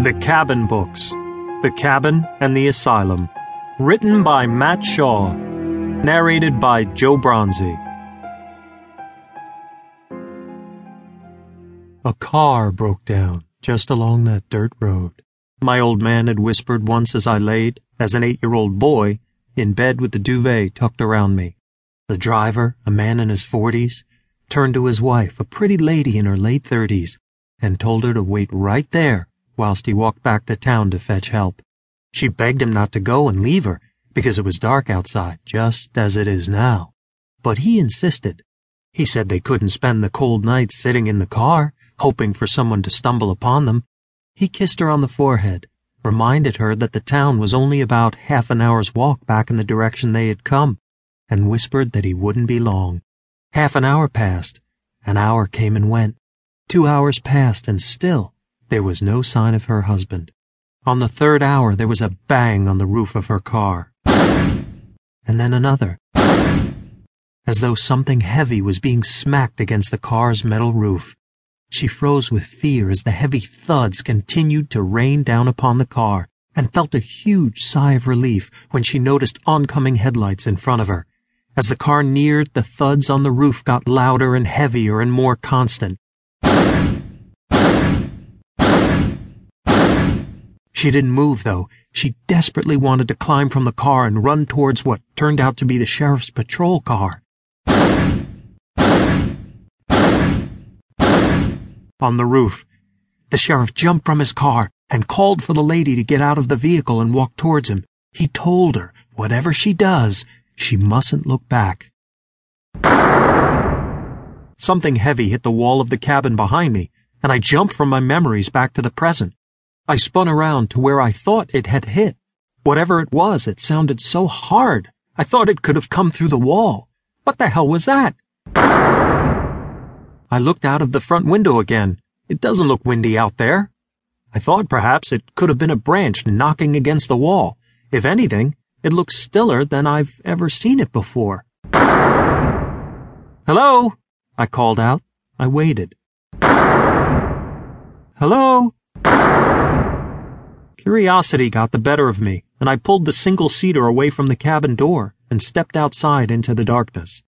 The Cabin Books The Cabin and the Asylum. Written by Matt Shaw. Narrated by Joe Bronzi. A car broke down just along that dirt road. My old man had whispered once as I laid, as an eight year old boy, in bed with the duvet tucked around me. The driver, a man in his forties, turned to his wife, a pretty lady in her late thirties, and told her to wait right there whilst he walked back to town to fetch help. She begged him not to go and leave her because it was dark outside, just as it is now. But he insisted. He said they couldn't spend the cold nights sitting in the car, hoping for someone to stumble upon them. He kissed her on the forehead, reminded her that the town was only about half an hour's walk back in the direction they had come, and whispered that he wouldn't be long. Half an hour passed. An hour came and went. Two hours passed, and still there was no sign of her husband. On the third hour, there was a bang on the roof of her car. And then another. As though something heavy was being smacked against the car's metal roof. She froze with fear as the heavy thuds continued to rain down upon the car and felt a huge sigh of relief when she noticed oncoming headlights in front of her. As the car neared, the thuds on the roof got louder and heavier and more constant. She didn't move, though. She desperately wanted to climb from the car and run towards what turned out to be the sheriff's patrol car. On the roof, the sheriff jumped from his car and called for the lady to get out of the vehicle and walk towards him. He told her, whatever she does, she mustn't look back. Something heavy hit the wall of the cabin behind me, and I jumped from my memories back to the present. I spun around to where I thought it had hit. Whatever it was, it sounded so hard. I thought it could have come through the wall. What the hell was that? I looked out of the front window again. It doesn't look windy out there. I thought perhaps it could have been a branch knocking against the wall. If anything, it looks stiller than I've ever seen it before. Hello? I called out. I waited. Hello? Curiosity got the better of me, and I pulled the single seater away from the cabin door and stepped outside into the darkness.